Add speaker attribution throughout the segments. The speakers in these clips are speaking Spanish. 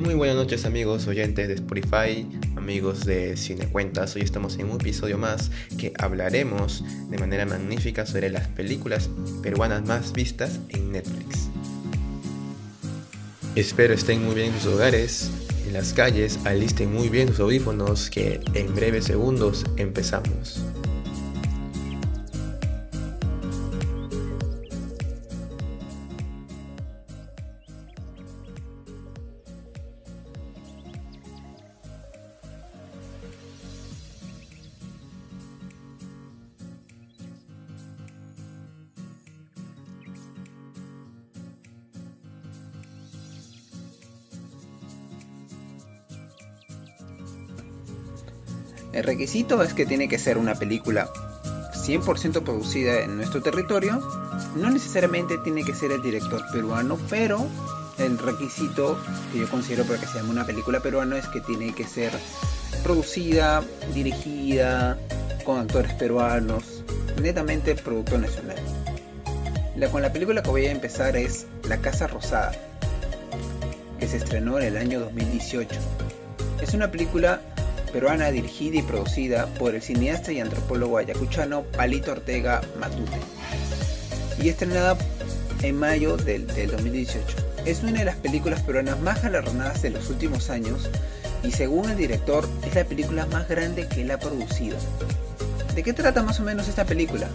Speaker 1: Muy buenas noches amigos oyentes de Spotify, amigos de Cinecuentas. Hoy estamos en un episodio más que hablaremos de manera magnífica sobre las películas peruanas más vistas en Netflix. Espero estén muy bien en sus hogares, en las calles, alisten muy bien sus audífonos que en breves segundos empezamos.
Speaker 2: El requisito es que tiene que ser una película 100% producida en nuestro territorio. No necesariamente tiene que ser el director peruano, pero el requisito que yo considero para que se llame una película peruana es que tiene que ser producida, dirigida, con actores peruanos, netamente producto nacional. La, con la película que voy a empezar es La Casa Rosada, que se estrenó en el año 2018. Es una película peruana dirigida y producida por el cineasta y antropólogo ayacuchano Palito Ortega Matute y estrenada en mayo del, 2018. Es una de las películas peruanas más galardonadas de los últimos años y según el director es la película más grande que él ha producido. ¿De qué trata más o menos esta película?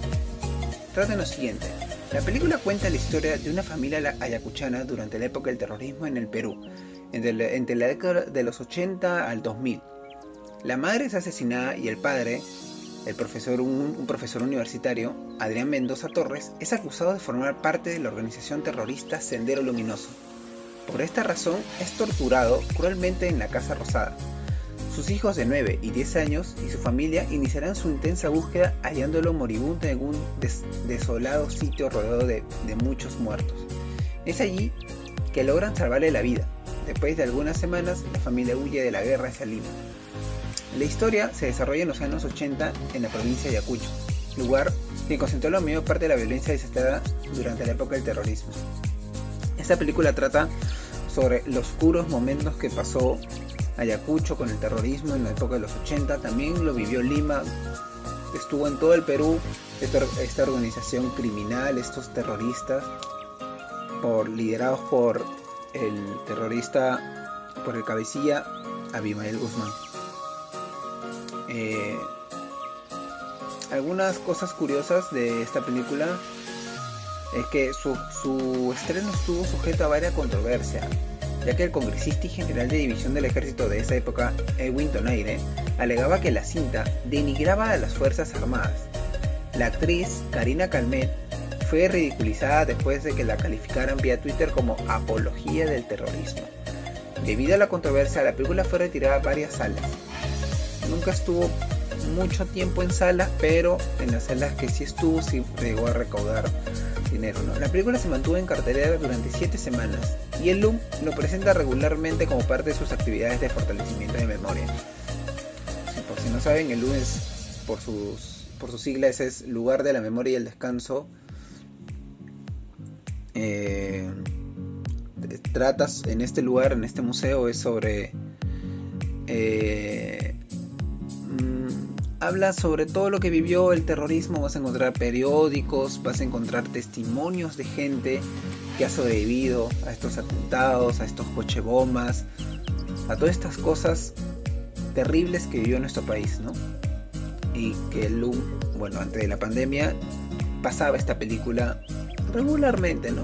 Speaker 2: Trata lo siguiente. La película cuenta la historia de una familia ayacuchana durante la época del terrorismo en el Perú, entre entre la década de los 80 al 2000 la madre es asesinada y el padre, el profesor, un, profesor universitario, Adrián Mendoza Torres, es acusado de formar parte de la organización terrorista Sendero Luminoso. Por esta razón es torturado cruelmente en la Casa Rosada. Sus hijos de 9 y 10 años y su familia iniciarán su intensa búsqueda hallándolo moribundo en un desolado sitio rodeado de, de muchos muertos. Es allí que logran salvarle la vida. Después de algunas semanas, la familia huye de la guerra hacia Lima. La historia se desarrolla en los años 80 en la provincia de Ayacucho, lugar que concentró la mayor parte de la violencia desatada durante la época del terrorismo. Esta película trata sobre los oscuros momentos que pasó Ayacucho con el terrorismo en la época de los 80, también lo vivió Lima, estuvo en todo el Perú esta, organización criminal, estos terroristas, por, liderados por el terrorista, por el cabecilla Abimael Guzmán. Eh, algunas cosas curiosas de esta película es que su, estreno estuvo sujeto a varias controversias, ya que el congresista y general de división del ejército de esa época, Edwin Donaire, alegaba que la cinta denigraba a las Fuerzas Armadas. La actriz Karina Calmet fue ridiculizada después de que la calificaran vía Twitter como apología del terrorismo. Debido a la controversia, la película fue retirada a varias salas, nunca estuvo mucho tiempo en salas, pero en las salas que sí estuvo, sí llegó a recaudar dinero. La película se mantuvo en cartelera durante 7 semanas y el LUM lo presenta regularmente como parte de sus actividades de fortalecimiento de memoria. por si no saben, el LUM es, por sus, por sus siglas, es Lugar de la Memoria y el Descanso. Eh, tratas en este lugar, en este museo, es sobre eh, habla sobre todo lo que vivió el terrorismo, vas a encontrar periódicos, vas a encontrar testimonios de gente que ha sobrevivido a estos atentados, a estos cochebombas, a todas estas cosas terribles que vivió nuestro país, ¿no? Y que el bueno, antes de la pandemia pasaba esta película regularmente, ¿no?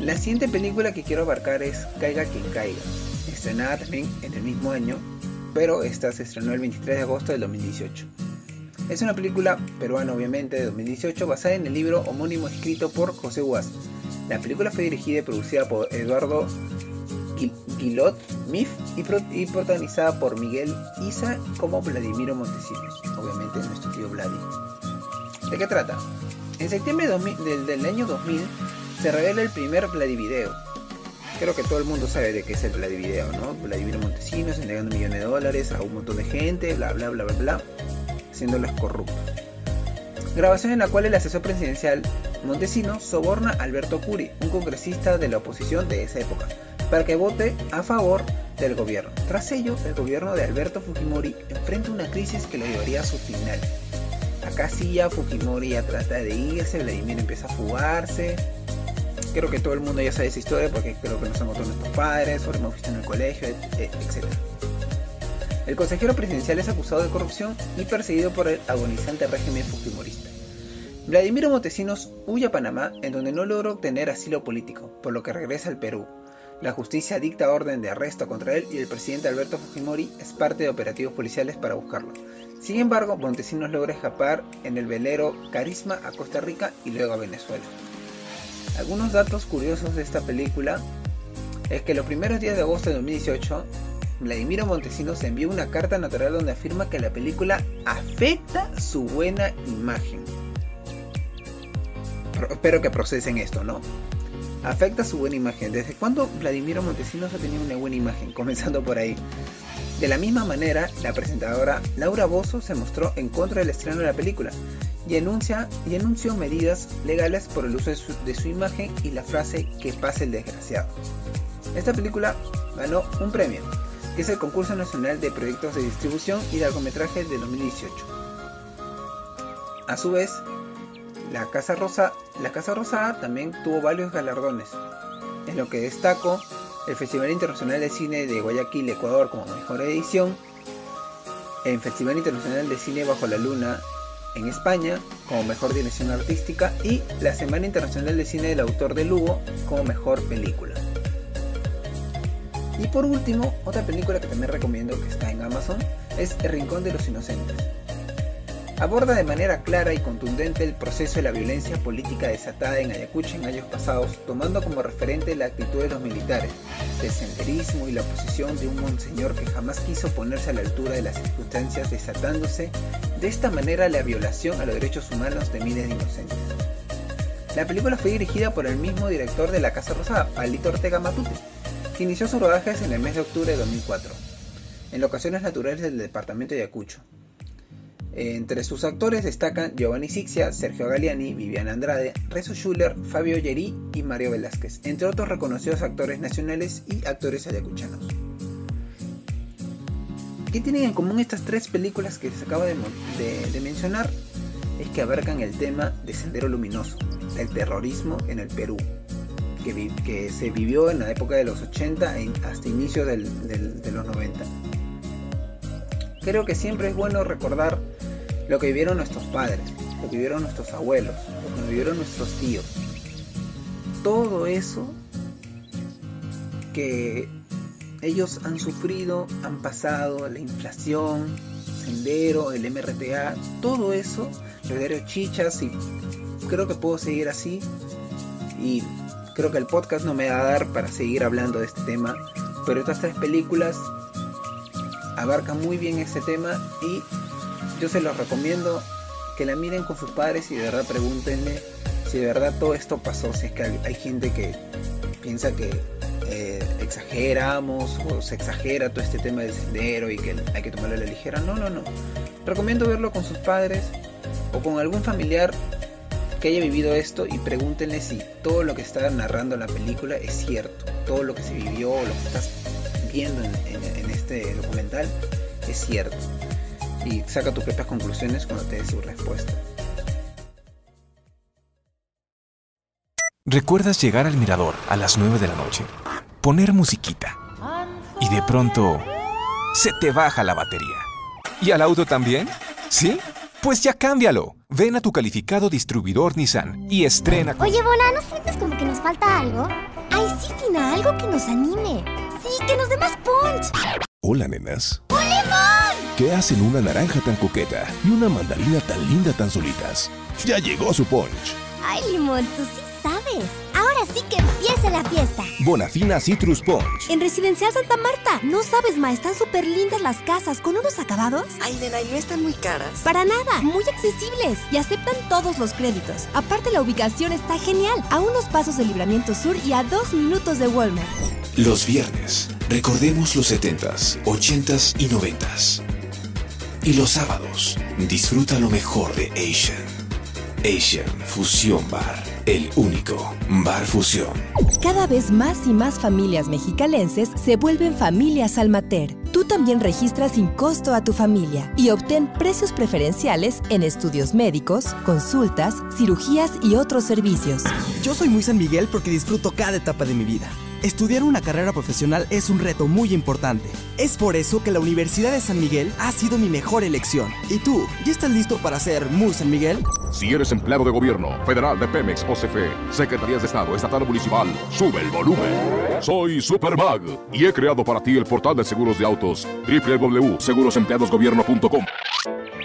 Speaker 2: La siguiente película que quiero abarcar es Caiga quien caiga, estrenada también en el mismo año pero esta se estrenó el 23 de agosto del 2018. Es una película peruana obviamente de 2018 basada en el libro homónimo escrito por José Guas. La película fue dirigida y producida por Eduardo Guilot Mif y, protagonizada por Miguel Isa como Vladimiro Montesinos, obviamente nuestro tío Vladi. ¿De qué trata? En septiembre del, del, año 2000 se revela el primer Vladivideo, creo que todo el mundo sabe de qué es el Vladivideo, ¿no? Vladimiro Montesinos entregando millones de dólares a un montón de gente, bla bla bla bla bla, haciéndolos corruptos. Grabación en la cual el asesor presidencial Montesinos soborna a Alberto Curi, un congresista de la oposición de esa época, para que vote a favor del gobierno. Tras ello, el gobierno de Alberto Fujimori enfrenta una crisis que lo llevaría a su final. Acá sí ya Fujimori ya trata de irse, Vladimir empieza a fugarse. Creo que todo el mundo ya sabe esa historia porque creo que nos han contado nuestros padres, hemos visto en el colegio, etc. El consejero presidencial es acusado de corrupción y perseguido por el agonizante régimen fujimorista. Vladimiro Montesinos huye a Panamá, en donde no logra obtener asilo político, por lo que regresa al Perú. La justicia dicta orden de arresto contra él y el presidente Alberto Fujimori es parte de operativos policiales para buscarlo. Sin embargo, Montesinos logra escapar en el velero Carisma a Costa Rica y luego a Venezuela. Algunos datos curiosos de esta película es que los primeros días de agosto de 2018, Vladimiro Montesinos envió una carta natural donde afirma que la película afecta su buena imagen espero que procesen esto, ¿no? Afecta su buena imagen. ¿Desde cuándo Vladimiro Montesinos ha tenido una buena imagen? Comenzando por ahí. De la misma manera, la presentadora Laura Bozo se mostró en contra del estreno de la película y, anuncia, y anunció medidas legales por el uso de su, imagen y la frase que pase el desgraciado. Esta película ganó un premio, que es el Concurso Nacional de Proyectos de Distribución y Largometraje de 2018. A su vez, la Casa, Rosa, la Casa Rosada también tuvo varios galardones, en lo que destaco el Festival Internacional de Cine de Guayaquil, Ecuador, como mejor edición, el Festival Internacional de Cine Bajo la Luna en España como mejor dirección artística. Y la Semana Internacional de Cine del Autor de Lugo como mejor película. Y por último, otra película que también recomiendo que está en Amazon es El Rincón de los Inocentes aborda de manera clara y contundente el proceso de la violencia política desatada en Ayacucho en años pasados, tomando como referente la actitud de los militares, el senderismo y la oposición de un monseñor que jamás quiso ponerse a la altura de las circunstancias, desatándose de esta manera la violación a los derechos humanos de miles de inocentes. La película fue dirigida por el mismo director de La Casa Rosada, Palito Ortega Matute, que inició sus rodajes en el mes de octubre de 2004, en locaciones naturales del departamento de Ayacucho, entre sus actores destacan Giovanni Sixia, Sergio Galiani, Viviana Andrade, Rezo Schuller, Fabio Yeri y Mario Velázquez, entre otros reconocidos actores nacionales y actores ayacuchanos. ¿Qué tienen en común estas tres películas que les acabo de, mencionar? Es que abarcan el tema de Sendero Luminoso, el terrorismo en el Perú, que, se vivió en la época de los 80 hasta inicios de los 90. Creo que siempre es bueno recordar lo que vivieron nuestros padres, lo que vivieron nuestros abuelos, lo que vivieron nuestros tíos. Todo eso que ellos han sufrido, han pasado, la inflación, Sendero, el MRTA, todo eso, Redero Chichas y creo que puedo seguir así y creo que el podcast no me va a dar para seguir hablando de este tema, pero estas tres películas abarcan muy bien ese tema y yo se los recomiendo que la miren con sus padres y de verdad pregúntenle si de verdad todo esto pasó. Si es que hay, gente que piensa que eh, exageramos o se exagera todo este tema del sendero y que hay que tomarlo a la ligera. No, no, no. Recomiendo verlo con sus padres o con algún familiar que haya vivido esto y pregúntenle si todo lo que está narrando la película es cierto. Todo lo que se vivió o lo que estás viendo en este documental es cierto y saca tus propias conclusiones cuando te des su respuesta.
Speaker 3: ¿Recuerdas llegar al mirador a las 9 de la noche? Poner musiquita. Y de pronto se te baja la batería. ¿Y al auto también? ¿Sí? Pues ya cámbialo. Ven a tu calificado distribuidor Nissan y estrena.
Speaker 4: Oye, Bona, ¿no sientes como que nos falta algo? Ay, sí, Tina, algo que nos anime. Sí, que nos dé más punch.
Speaker 5: Hola, nenas.
Speaker 4: ¿Qué
Speaker 5: hacen una naranja tan coqueta y una mandarina tan linda tan solitas? Ya llegó su punch.
Speaker 4: Ay, Limón, tú sí sabes. Ahora sí que empiece la fiesta.
Speaker 5: Bonafina Citrus Punch.
Speaker 6: En Residencial Santa Marta. No sabes, ma, están súper lindas las casas con unos acabados.
Speaker 7: Ay, nena, ¿y no están muy caras?
Speaker 6: Para nada, muy accesibles y aceptan todos los créditos. Aparte, la ubicación está genial. A unos pasos del Libramiento Sur y a dos minutos de Walmart.
Speaker 5: Los viernes, recordemos los 70s, 80s y 90s. Y los sábados, disfruta lo mejor de Asian. Asian Fusión Bar, el único bar fusión.
Speaker 6: Cada vez más y más familias mexicalenses se vuelven familias Almater. Tú también registras sin costo a tu familia y obtén precios preferenciales en estudios médicos, consultas, cirugías y otros servicios.
Speaker 8: Yo soy muy San Miguel porque disfruto cada etapa de mi vida. Estudiar una carrera profesional es un reto muy importante. Es por eso que la Universidad de San Miguel ha sido mi mejor elección. ¿Y tú, ya estás listo para ser muy San Miguel?
Speaker 9: Si eres empleado de gobierno, federal de Pemex o CFE, Secretarías de Estado, Estatal o Municipal, sube el volumen. Soy Supermag y he creado para ti el portal de seguros de autos www.segurosempleadosgobierno.com.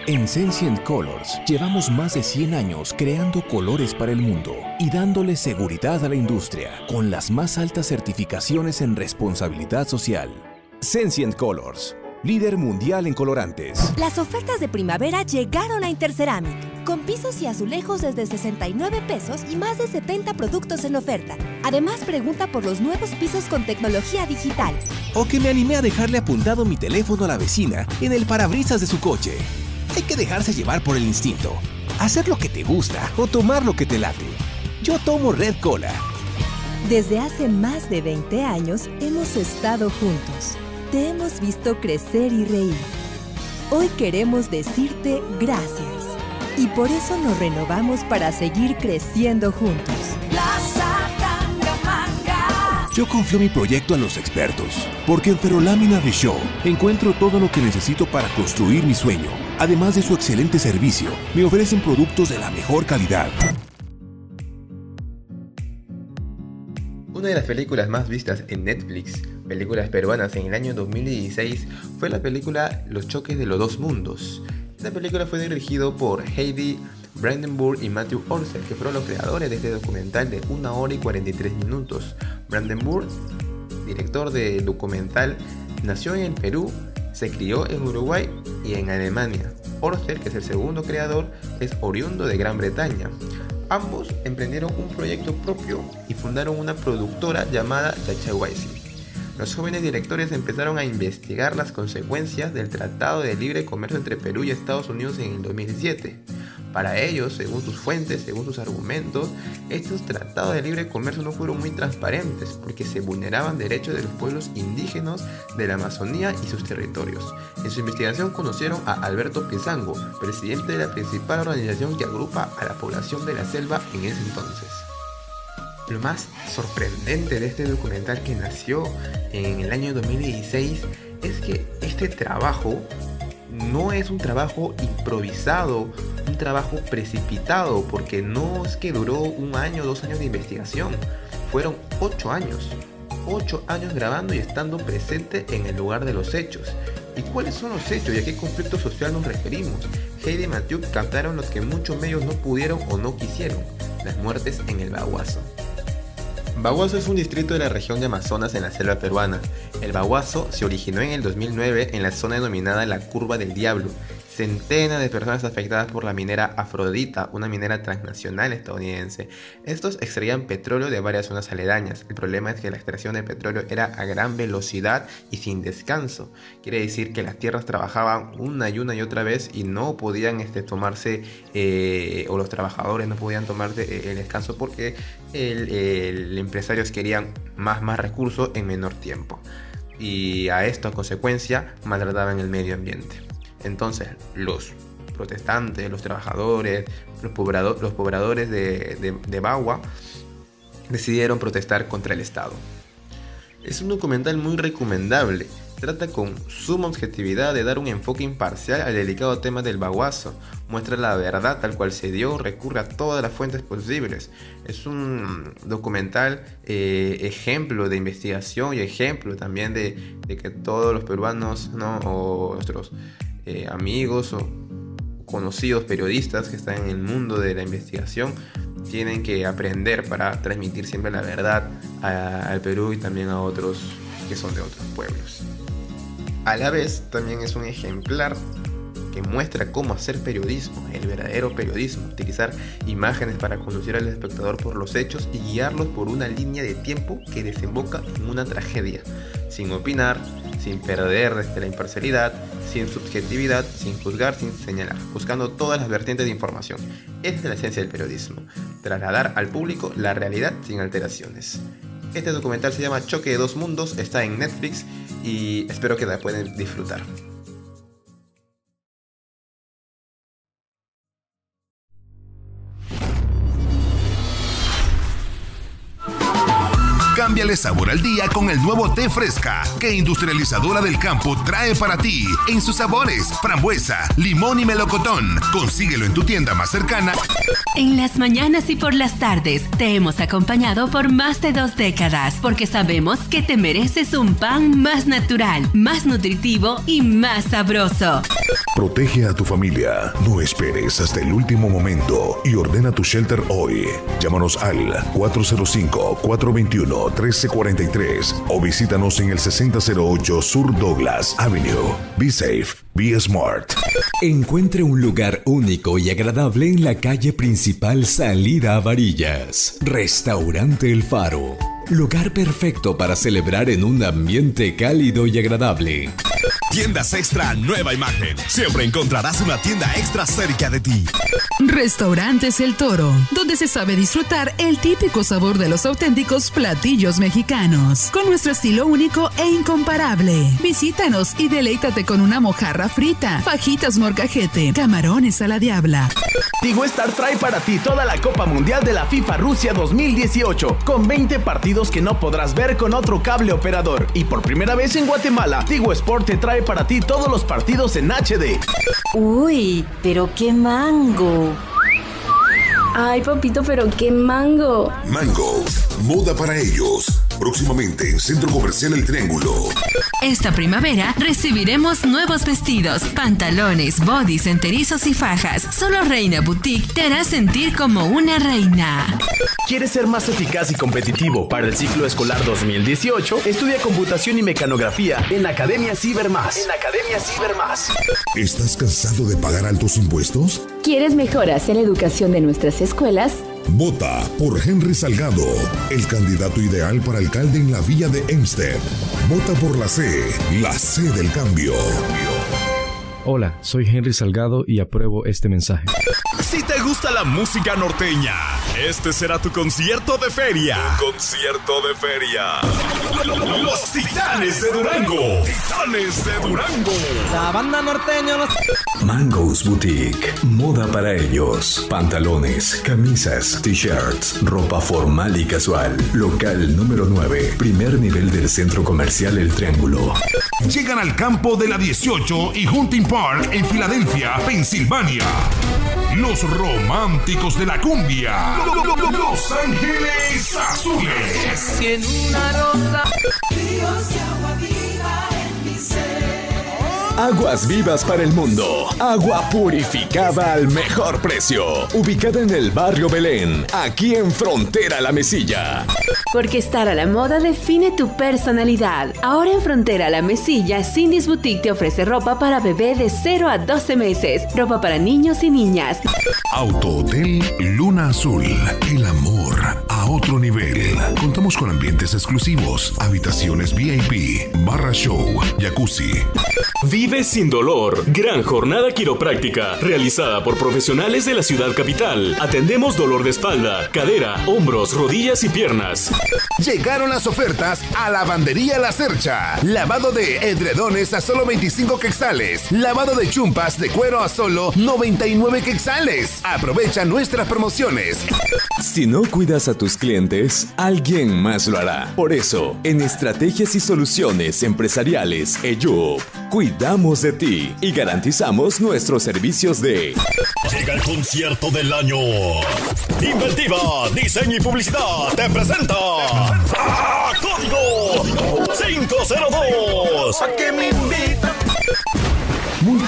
Speaker 5: En Sensient Colors llevamos más de 100 años creando colores para el mundo y dándole seguridad a la industria con las más altas certificaciones en responsabilidad social. Sensient Colors, líder mundial en colorantes.
Speaker 6: Las ofertas de primavera llegaron a Interceramic, con pisos y azulejos desde 69 pesos y más de 70 productos en oferta. Además, pregunta por los nuevos pisos con tecnología digital.
Speaker 5: O que me animé a dejarle apuntado mi teléfono a la vecina en el parabrisas de su coche. Hay que dejarse llevar por el instinto, hacer lo que te gusta o tomar lo que te late. Yo tomo Red Cola.
Speaker 6: Desde hace más de 20 años hemos estado juntos. Te hemos visto crecer y reír. Hoy queremos decirte gracias. Y por eso nos renovamos para seguir creciendo juntos.
Speaker 5: Yo confío mi proyecto a los expertos, porque en Ferrolámina de Show encuentro todo lo que necesito para construir mi sueño. Además de su excelente servicio, me ofrecen productos de la mejor calidad.
Speaker 1: Una de las películas más vistas en Netflix, películas peruanas en el año 2016, fue la película Los choques de los dos mundos. Esta película fue dirigido por Heidi Brandenburg y Matthew Orser, que fueron los creadores de este documental de 1 hora y 43 minutos. Brandenburg, director del documental, nació en el Perú, se crió en Uruguay y en Alemania. Orser, que es el segundo creador, es oriundo de Gran Bretaña. Ambos emprendieron un proyecto propio y fundaron una productora llamada Yachawaisi. Los jóvenes directores empezaron a investigar las consecuencias del Tratado de Libre Comercio entre Perú y Estados Unidos en el 2007. Para ellos, según sus fuentes, según sus argumentos, estos tratados de libre comercio no fueron muy transparentes porque se vulneraban derechos de los pueblos indígenas de la Amazonía y sus territorios. En su investigación conocieron a Alberto Pizango, presidente de la principal organización que agrupa a la población de la selva en ese entonces. Lo más sorprendente de este documental que nació en el año 2016 es que este trabajo no es un trabajo improvisado, un trabajo precipitado, porque no es que duró un año, dos años de investigación, fueron ocho años. Ocho años grabando y estando presente en el lugar de los hechos. ¿Y cuáles son los hechos y a qué conflicto social nos referimos? Heidi y Matthew captaron los que muchos medios no pudieron o no quisieron, las muertes en el Baguazo. Baguazo es un distrito de la región de Amazonas en la selva peruana. El Baguazo se originó en el 2009 en la zona denominada la Curva del Diablo. Centenas de personas afectadas por la minera Afrodita, una minera transnacional estadounidense. Estos extraían petróleo de varias zonas aledañas. El problema es que la extracción de petróleo era a gran velocidad y sin descanso. Quiere decir que las tierras trabajaban una y una y otra vez y no podían este, tomarse, eh, o los trabajadores no podían tomarse eh, el descanso porque el, el empresarios querían más, más recursos en menor tiempo. Y a esto, a consecuencia, maltrataban el medio ambiente. Entonces, los protestantes, los trabajadores, los, los pobladores de, de, de Bagua decidieron protestar contra el Estado. Es un documental muy recomendable. Trata con suma objetividad de dar un enfoque imparcial al delicado tema del baguazo. Muestra la verdad tal cual se dio, recurre a todas las fuentes posibles. Es un documental eh, ejemplo de investigación y ejemplo también de, de que todos los peruanos ¿no? o nuestros eh, amigos o conocidos periodistas que están en el mundo de la investigación tienen que aprender para transmitir siempre la verdad al Perú y también a otros que son de otros pueblos. A la vez también es un ejemplar que muestra cómo hacer periodismo, el verdadero periodismo, utilizar imágenes para conducir al espectador por los hechos y guiarlos por una línea de tiempo que desemboca en una tragedia, sin opinar, sin perder la imparcialidad, sin subjetividad, sin juzgar, sin señalar, buscando todas las vertientes de información. Esta es la esencia del periodismo, trasladar al público la realidad sin alteraciones. Este documental se llama Choque de dos mundos, está en Netflix y espero que la puedan disfrutar.
Speaker 10: Cámbiale sabor al día con el nuevo té fresca que Industrializadora del Campo trae para ti en sus sabores frambuesa, limón y melocotón. Consíguelo en tu tienda más cercana.
Speaker 11: En las mañanas y por las tardes te hemos acompañado por más de dos décadas porque sabemos que te mereces un pan más natural, más nutritivo y más sabroso.
Speaker 10: Protege a tu familia. No esperes hasta el último momento y ordena tu shelter hoy. Llámanos al 405 421 1343 o visítanos en el 6008 Sur Douglas Avenue. Be safe, be smart.
Speaker 5: Encuentre un lugar único y agradable en la calle principal Salida a Varillas. Restaurante El Faro. Lugar perfecto para celebrar en un ambiente cálido y agradable.
Speaker 12: Tiendas Extra Nueva Imagen. Siempre encontrarás una tienda extra cerca de ti.
Speaker 13: Restaurantes El Toro, donde se sabe disfrutar el típico sabor de los auténticos platillos mexicanos, con nuestro estilo único e incomparable. Visítanos y deleítate con una mojarra frita, fajitas morcajete, camarones a la diabla.
Speaker 14: Tigo Star trae para ti toda la Copa Mundial de la FIFA Rusia 2018, con 20 partidos que no podrás ver con otro cable operador. Y por primera vez en Guatemala, Tigo Sport te trae para ti todos los partidos en HD.
Speaker 15: Uy, pero qué mango. Ay, papito, pero qué mango.
Speaker 10: Mango, moda para ellos. Próximamente en Centro Comercial El Triángulo.
Speaker 11: Esta primavera recibiremos nuevos vestidos, pantalones, bodys, enterizos y fajas. Solo Reina Boutique te hará sentir como una reina.
Speaker 14: ¿Quieres ser más eficaz y competitivo para el ciclo escolar 2018? Estudia computación y mecanografía en Academia Cibermás. En Academia Cibermás.
Speaker 10: ¿Estás cansado de pagar altos impuestos?
Speaker 15: ¿Quieres mejoras en la educación de nuestras escuelas?
Speaker 10: Vota por Henry Salgado, el candidato ideal para alcalde en la villa de Hempstead. Vota por la C, la C del cambio.
Speaker 16: Hola, soy Henry Salgado y apruebo este mensaje.
Speaker 12: Si te gusta la música norteña, este será tu concierto de feria. concierto de feria. Los Titanes de Durango. Titanes de Durango.
Speaker 8: La banda norteña los...
Speaker 5: Mango's Boutique. Moda para ellos. Pantalones, camisas, t-shirts, ropa formal y casual. Local número 9. Primer nivel del centro comercial El Triángulo.
Speaker 10: Llegan al campo de la 18 y Hunting Park en Filadelfia, Pensilvania. Los románticos de la cumbia. Los Ángeles Azules.
Speaker 8: En una rosa.
Speaker 5: Aguas vivas para el mundo. Agua purificada al mejor precio. Ubicada en el barrio Belén, aquí en Frontera La Mesilla.
Speaker 11: Porque estar a la moda define tu personalidad. Ahora en Frontera La Mesilla, Cindy's Boutique te ofrece ropa para bebé de 0 a 12 meses. Ropa para niños y niñas.
Speaker 10: Auto Hotel Luna Azul. El amor otro nivel. Contamos con ambientes exclusivos, habitaciones VIP, barra show, jacuzzi.
Speaker 17: Vive sin dolor. Gran jornada quiropráctica realizada por profesionales de la ciudad capital. Atendemos dolor de espalda, cadera, hombros, rodillas y piernas.
Speaker 10: Llegaron las ofertas a Lavandería La Cercha. Lavado de edredones a solo 25 quexales. Lavado de chumpas de cuero a solo 99 quexales. Aprovecha nuestras promociones.
Speaker 5: Si no cuidas a tus clientes, alguien más lo hará. Por eso, en Estrategias y Soluciones Empresariales, EYUP, cuidamos de ti y garantizamos nuestros servicios de...
Speaker 12: Llega el concierto del año. Inventiva, diseño y publicidad te presenta. ¡Ah, Código 502.
Speaker 8: ¿A qué me invita?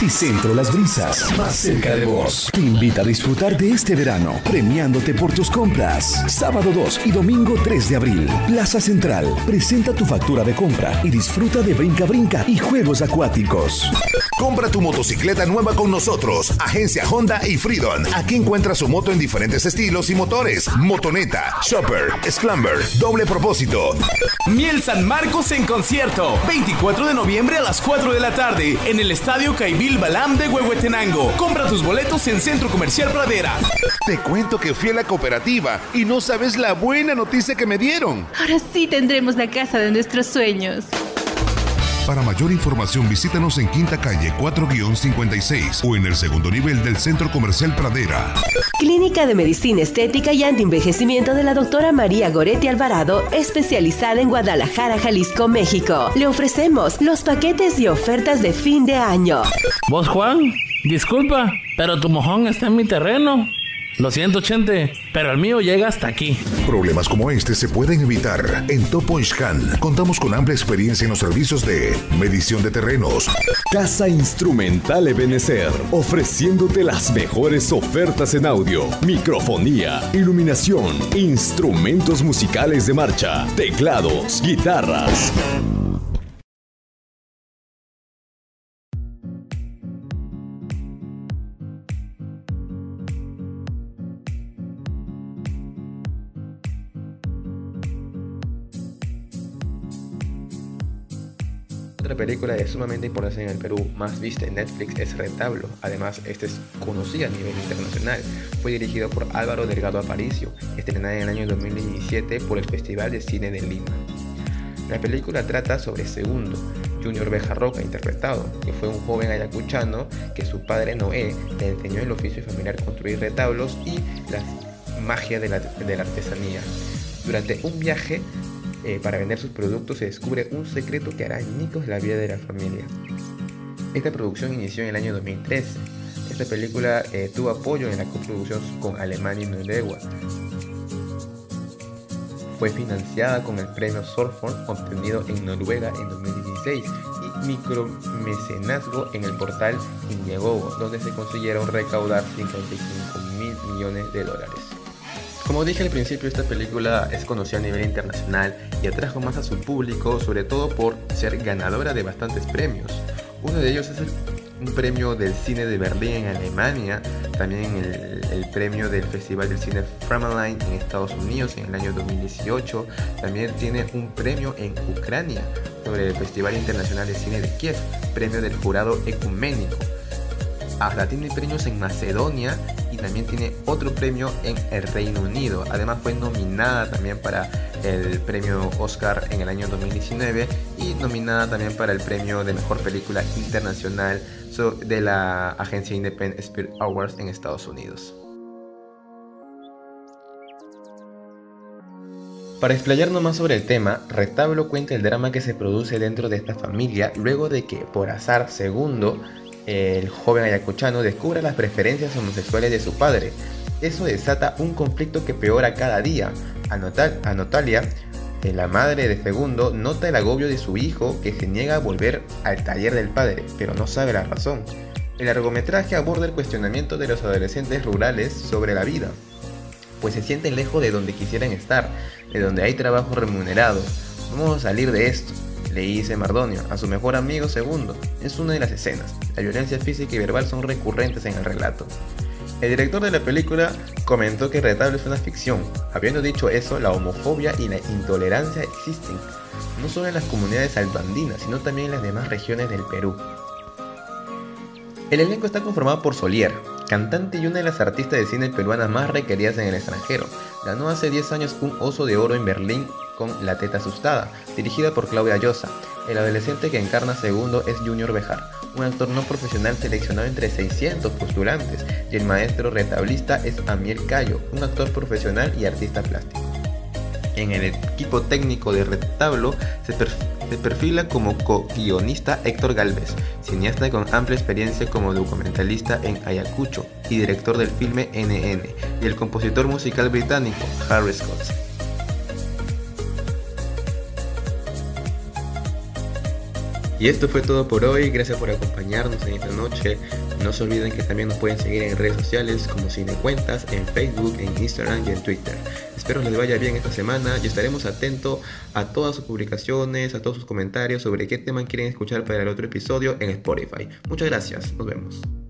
Speaker 5: Multicentro Las Brisas, más cerca de vos. Te invita a disfrutar de este verano, premiándote por tus compras. Sábado 2 y domingo 3 de abril. Plaza Central, presenta tu factura de compra y disfruta de brinca brinca y juegos acuáticos.
Speaker 10: Compra tu motocicleta nueva con nosotros, Agencia Honda y Freedom. Aquí encuentras su moto en diferentes estilos y motores. Motoneta, Shopper, Sclamber, doble propósito.
Speaker 14: Miel San Marcos en concierto. 24 de noviembre a las 4 de la tarde en el Estadio Caibil Balam de Huehuetenango. Compra tus boletos en Centro Comercial Pradera.
Speaker 10: Te cuento que fui a la cooperativa y no sabes la buena noticia que me dieron.
Speaker 11: Ahora sí tendremos la casa de nuestros sueños.
Speaker 10: Para mayor información visítanos en Quinta Calle 4-56 o en el segundo nivel del Centro Comercial Pradera.
Speaker 15: Clínica de Medicina Estética y Antienvejecimiento de la doctora María Goretti Alvarado, especializada en Guadalajara, Jalisco, México. Le ofrecemos los paquetes y ofertas de fin de año.
Speaker 18: ¿Vos, Juan? Disculpa, pero tu mojón está en mi terreno. Lo siento, Chente, pero el mío llega hasta aquí.
Speaker 10: Problemas como este se pueden evitar. En Topo Ishan contamos con amplia experiencia en los servicios de medición de terrenos.
Speaker 5: Casa Instrumental Ebenecer, ofreciéndote las mejores ofertas en audio, microfonía, iluminación, instrumentos musicales de marcha, teclados, guitarras.
Speaker 1: Película de sumamente importancia en el Perú, más vista en Netflix, es Retablo. Además, este es conocida a nivel internacional. Fue dirigido por Álvaro Delgado Aparicio, estrenada en el año 2017 por el Festival de Cine de Lima. La película trata sobre Segundo, Junior Bejarroca interpretado, que fue un joven ayacuchano que su padre Noé le enseñó el oficio familiar construir retablos y la magia de la, de la artesanía. Durante un viaje eh, para vender sus productos se descubre un secreto que hará añicos la vida de la familia. Esta producción inició en el año 2013. Esta película eh, tuvo apoyo en la coproducción con Alemania y Noruega. Fue financiada con el premio Sorfond obtenido en Noruega en 2016 y micromecenazgo en el portal Indiegogo, donde se consiguieron recaudar 55 mil millones de dólares. Como dije al principio, esta película es conocida a nivel internacional y atrajo más a su público, sobre todo por ser ganadora de bastantes premios. Uno de ellos es un premio del cine de Berlín en Alemania, también el, el premio del Festival del Cine Framaline en Estados Unidos en el año 2018, también tiene un premio en Ucrania sobre el Festival Internacional de Cine de Kiev, premio del jurado ecuménico. Ahora tiene premios en Macedonia también tiene otro premio en el Reino Unido. Además fue nominada también para el premio Oscar en el año 2019 y nominada también para el premio de mejor película internacional de la agencia Independent Spirit Awards en Estados Unidos. Para explayarnos más sobre el tema, Retablo cuenta el drama que se produce dentro de esta familia luego de que, por azar segundo, el joven ayacuchano descubre las preferencias homosexuales de su padre. Eso desata un conflicto que peora cada día. A, Notalia, la madre de Segundo, nota el agobio de su hijo que se niega a volver al taller del padre, pero no sabe la razón. El largometraje aborda el cuestionamiento de los adolescentes rurales sobre la vida, pues se sienten lejos de donde quisieran estar, de donde hay trabajo remunerado. Vamos a salir de esto le dice Mardonio a su mejor amigo Segundo. Es una de las escenas. La violencia física y verbal son recurrentes en el relato. El director de la película comentó que Retablo es una ficción. Habiendo dicho eso, la homofobia y la intolerancia existen, no solo en las comunidades altoandinas, sino también en las demás regiones del Perú. El elenco está conformado por Solier, cantante y una de las artistas de cine peruanas más requeridas en el extranjero. Ganó hace 10 años un oso de oro en Berlín con La Teta Asustada, dirigida por Claudia Llosa. El adolescente que encarna segundo es Junior Bejar, un actor no profesional seleccionado entre 600 postulantes, y el maestro retablista es Amiel Cayo, un actor profesional y artista plástico. En el equipo técnico de Retablo se, perfila como co-guionista Héctor Galvez, cineasta con amplia experiencia como documentalista en Ayacucho y director del filme NN, y el compositor musical británico Harry Scott. Y esto fue todo por hoy, gracias por acompañarnos en esta noche. No se olviden que también nos pueden seguir en redes sociales como Cinecuentas, en Facebook, en Instagram y en Twitter. Espero les vaya bien esta semana y estaremos atentos a todas sus publicaciones, a todos sus comentarios sobre qué tema quieren escuchar para el otro episodio en Spotify. Muchas gracias, nos vemos.